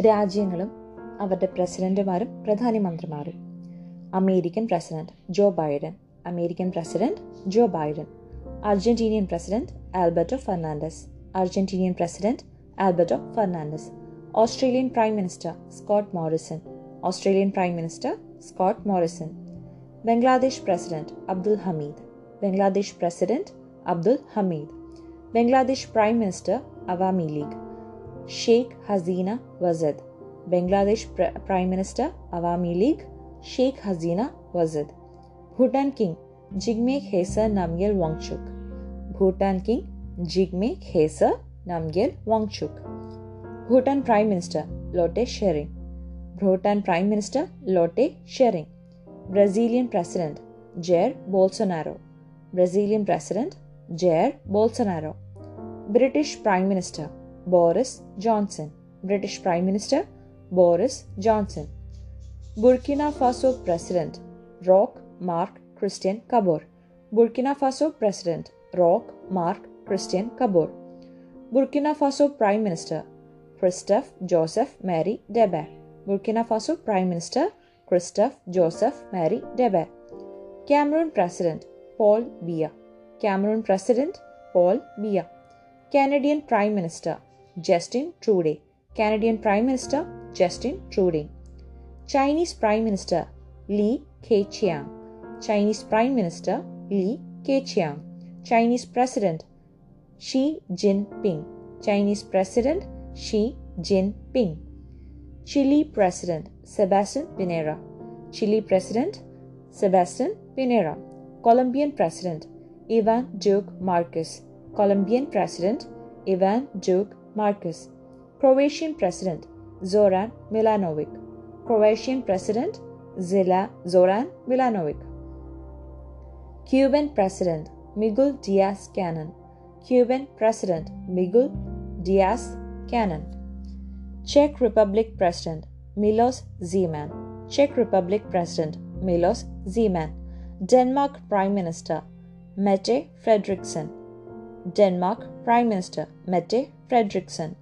രാജ്യങ്ങളും അവരുടെ പ്രസിഡന്റുമാരും പ്രധാനമന്ത്രിമാരും. American president Joe Biden American president Joe Biden Argentinian president Alberto Fernandez Argentinian president Alberto Fernandez Australian prime minister Scott Morrison Australian prime minister Scott Morrison Bangladesh president Abdul Hamid Bangladesh president Abdul Hamid Bangladesh prime minister Awami League Sheikh Hasina Wazid. Bangladesh Prime Minister Awami League Sheikh Hasina Wazid. Bhutan King Jigme Khesa Namgyel Wangchuk. Bhutan King Jigme Khesa Namgyel Wangchuk. Bhutan Prime Minister Lotte Shering. Bhutan Prime Minister Lotte Shering. Brazilian President Jair Bolsonaro. Brazilian President Jair Bolsonaro. British Prime Minister Boris Johnson, British Prime Minister Boris Johnson, Burkina Faso President Roch Marc Christian Kabor, Burkina Faso President Roch Marc Christian Kabor, Burkina Faso Prime Minister Christophe Joseph Marie Debe. Burkina Faso Prime Minister Christophe Joseph Marie Debe. Cameroon President Paul Biya, Cameroon President Paul Biya, Canadian Prime Minister Justin Trudeau. Canadian Prime Minister Justin Trudeau. Chinese Prime Minister Li Keqiang. Chinese Prime Minister Li Keqiang. Chinese President Xi Jinping. Chinese President Xi Jinping. Chile President Sebastian Pinera. Chile President Sebastian Pinera. Colombian President Ivan Duque Marquez. Colombian President Ivan Duque Marquez, Croatian President Zoran Milanovic, Croatian President Zila Zoran Milanovic, Cuban President Miguel Diaz Canel, Cuban President Miguel Diaz Canel, Czech Republic President Milos Zeman, Czech Republic President Milos Zeman, Denmark Prime Minister Mette Frederiksen, Denmark Prime Minister Mette Frederiksen.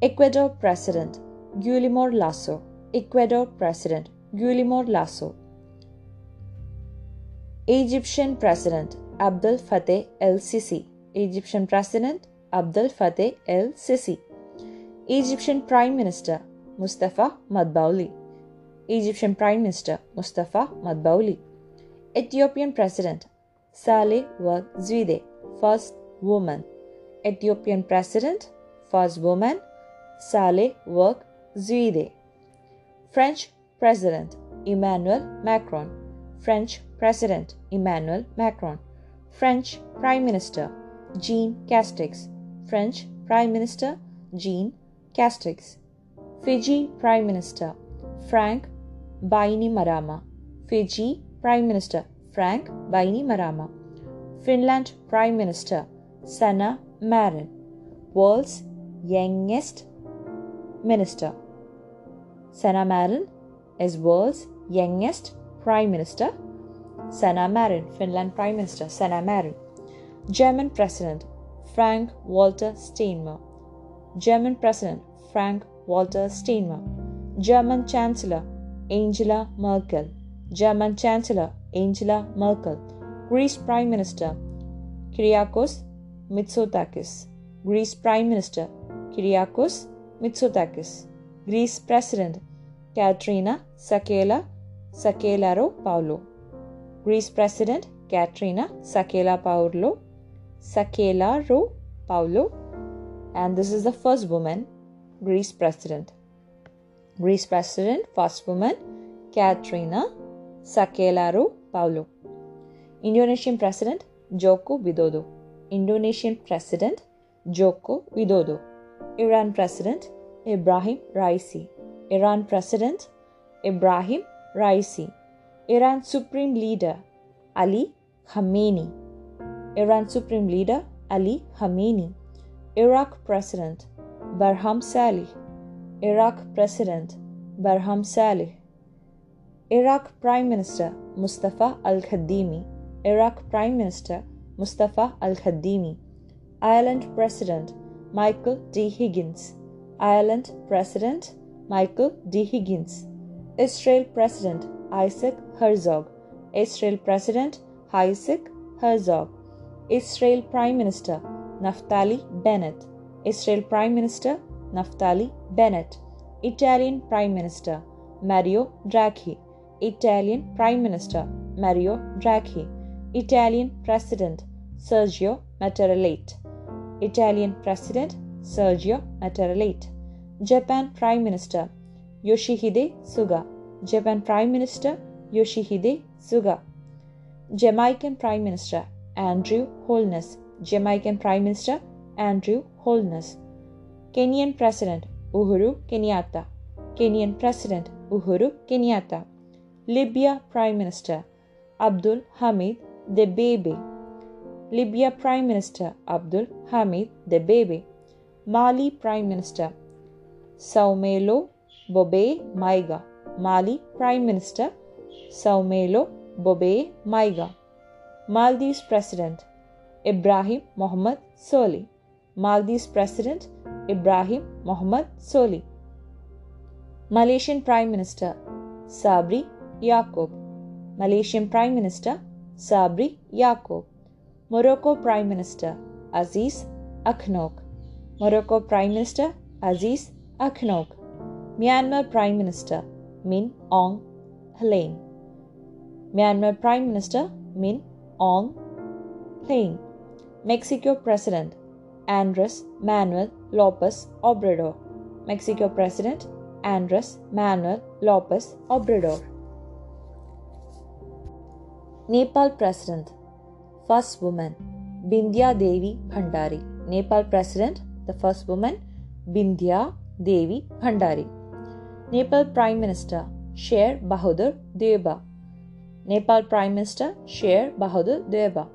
Ecuador President Guillermo Lasso. Ecuador President Guillermo Lasso. Egyptian President Abdel Fattah el Sisi. Egyptian President Abdel Fattah el Sisi. Egyptian Prime Minister Mustafa Madbouly. Egyptian Prime Minister Mustafa Madbouly. Ethiopian President Sahle Work Zewde, first woman. Ethiopian President, first woman Sahle Work Zewde. French President Emmanuel Macron. French President Emmanuel Macron. French Prime Minister Jean Castex. French Prime Minister Jean Castex. Fiji Prime Minister Frank Bainimarama. Fiji Prime Minister Frank Bainimarama. Finland Prime Minister Sanna Marin. World's youngest minister. Sanna Marin is world's youngest prime minister. Sanna Marin, Finland Prime Minister Sanna Marin. German President Frank Walter Steinmeier. German President Frank Walter Steinmeier. German Chancellor Angela Merkel. German Chancellor Angela Merkel. Greece Prime Minister Kyriakos Mitsotakis. Greece Prime Minister Kyriakos Mitsotakis. Greece President Katrina Sakela Sakelaro Paulo. Greece President Katrina Sakela Paulo. Sakelaro Paulo. And this is the first woman Greece President. Greece President, first woman Katrina Sakelaro Paulo. Indonesian President Joko Widodo. Indonesian President Joko Widodo. Iran President Ibrahim Raisi. Iran President Ibrahim Raisi. Iran Supreme Leader Ali Khamenei. Iran Supreme Leader Ali Khamenei. Iraq President Barham Salih. Iraq President Barham Salih. Iraq Prime Minister Mustafa Al Kadhimi. Iraq Prime Minister Mustafa Al Kadhimi. Ireland President Michael D. Higgins. Ireland President Michael D. Higgins, Israel President Isaac Herzog, Israel President Isaac Herzog, Israel Prime Minister Naftali Bennett, Israel Prime Minister Naftali Bennett, Italian Prime Minister Mario Draghi, Italian Prime Minister Mario Draghi, Italian President Sergio Mattarellate, Italian President Sergio Mattarellate, Japan Prime Minister Yoshihide Suga, Japan Prime Minister Yoshihide Suga, Jamaican Prime Minister Andrew Holness, Jamaican Prime Minister Andrew Holness, Kenyan President Uhuru Kenyatta, Kenyan President Uhuru Kenyatta, Libya Prime Minister Abdul Hamid Debebe, Libya Prime Minister Abdul Hamid Debebe, Mali Prime Minister Saumelo Bobe Maiga, Mali Prime Minister Saumelo Bobe Maiga, Maldives President Ibrahim Mohammed Solih, Maldives President Ibrahim Mohammed Solih, Malaysian Prime Minister Sabri Yaakob, Malaysian Prime Minister Sabri Yaakob, Morocco Prime Minister Aziz Akhannouch, Morocco Prime Minister Aziz Akhannouch, Myanmar Prime Minister Min Aung Hlaing, Myanmar Prime Minister Min Aung Hlaing, Mexico President Andres Manuel Lopez Obrador, Mexico President Andres Manuel Lopez Obrador. Nepal President, first woman, Bindya Devi Bhandari. Nepal President, the first woman, Bindya Devi Bhandari. Nepal Prime Minister, Sher Bahadur Deuba. Nepal Prime Minister, Sher Bahadur Deuba.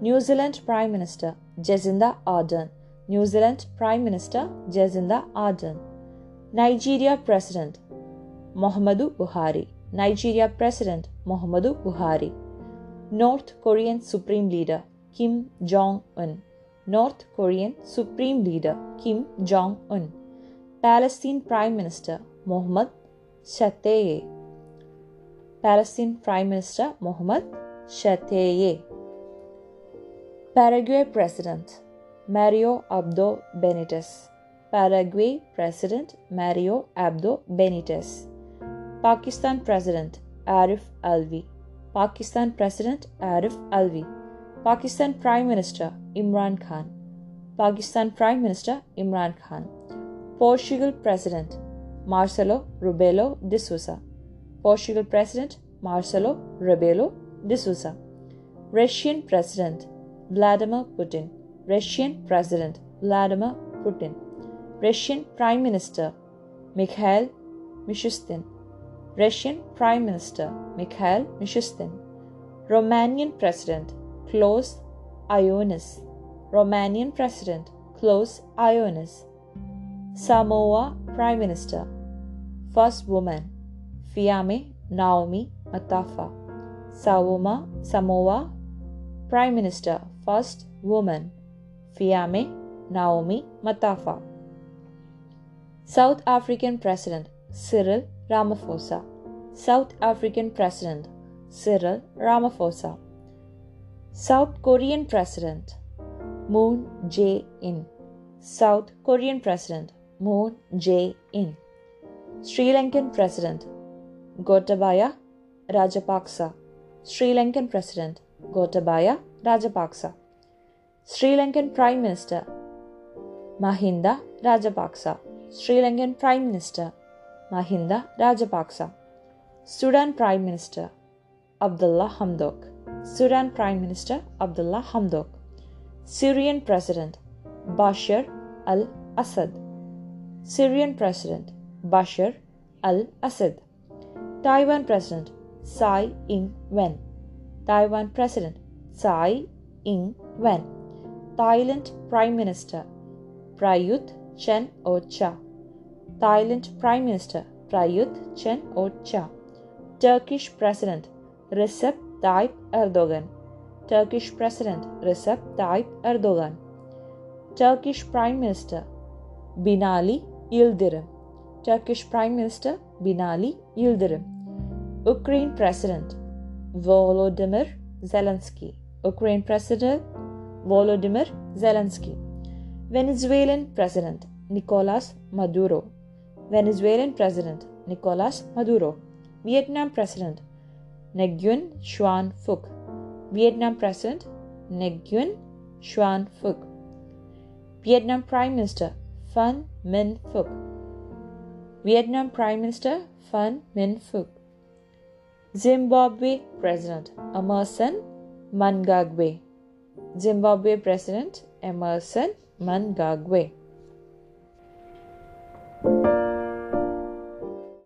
New Zealand Prime Minister, Jacinda Ardern. New Zealand Prime Minister, Jacinda Ardern. Nigeria President Muhammadu Buhari. Nigeria President Muhammadu Buhari. North Korean Supreme Leader Kim Jong un. North Korean Supreme Leader Kim Jong un. Palestine Prime Minister Mohammad Shtayyeh. Palestine Prime Minister Mohammad Shtayyeh. Paraguay President Mario Abdo Benitez. Paraguay President Mario Abdo Benitez. Pakistan President Arif Alvi. Pakistan President Arif Alvi. Pakistan Prime Minister Imran Khan. Pakistan Prime Minister Imran Khan. Portugal President Marcelo Rebelo de Sousa. Portugal President Marcelo Rebelo de Sousa. Russian President Vladimir Putin. Russian President Vladimir Putin. Russian Prime Minister Mikhail Mishustin, Russian Prime Minister Mikhail Mishustin, Romanian President Klaus Iohannis, Romanian President Klaus Iohannis, Samoa Prime Minister, First Woman Fiame Naomi Mata'afa, Samoa, Samoa Prime Minister First Woman Fiame Naomi Mata'afa. South African President Cyril Ramaphosa. South African President Cyril Ramaphosa. South Korean President Moon Jae-in. South Korean President Moon Jae-in. Sri Lankan President Gotabaya Rajapaksa. Sri Lankan President Gotabaya Rajapaksa. Sri Lankan Prime Minister Mahinda Rajapaksa. Sri Lankan Prime Minister Mahinda Rajapaksa. Sudan Prime Minister Abdullah Hamdok. Sudan Prime Minister Abdullah Hamdok. Syrian President Bashar al Assad. Syrian President Bashar al Assad. Taiwan President Tsai Ing wen. Taiwan President Tsai Ing wen. Thailand Prime Minister Prayut Chen Ocha. Thailand Prime Minister Prayut Chen Ocha. Turkish President Recep Tayyip Erdogan. Turkish President Recep Tayyip Erdogan. Turkish Prime Minister Binali Yildirim. Turkish Prime Minister Binali Yildirim. Ukraine President Volodymyr Zelensky. Ukraine President Volodymyr Zelensky. Venezuelan President Nicolas Maduro. Venezuelan President Nicolas Maduro. Vietnam President Nguyen Xuan Phuc. Vietnam President Nguyen Xuan Phuc. Vietnam Prime Minister Phan Minh Phuc. Vietnam Prime Minister Phan Minh Phuc. Zimbabwe President Emmerson Mnangagwa. Zimbabwe President Emmerson Mnangagwa.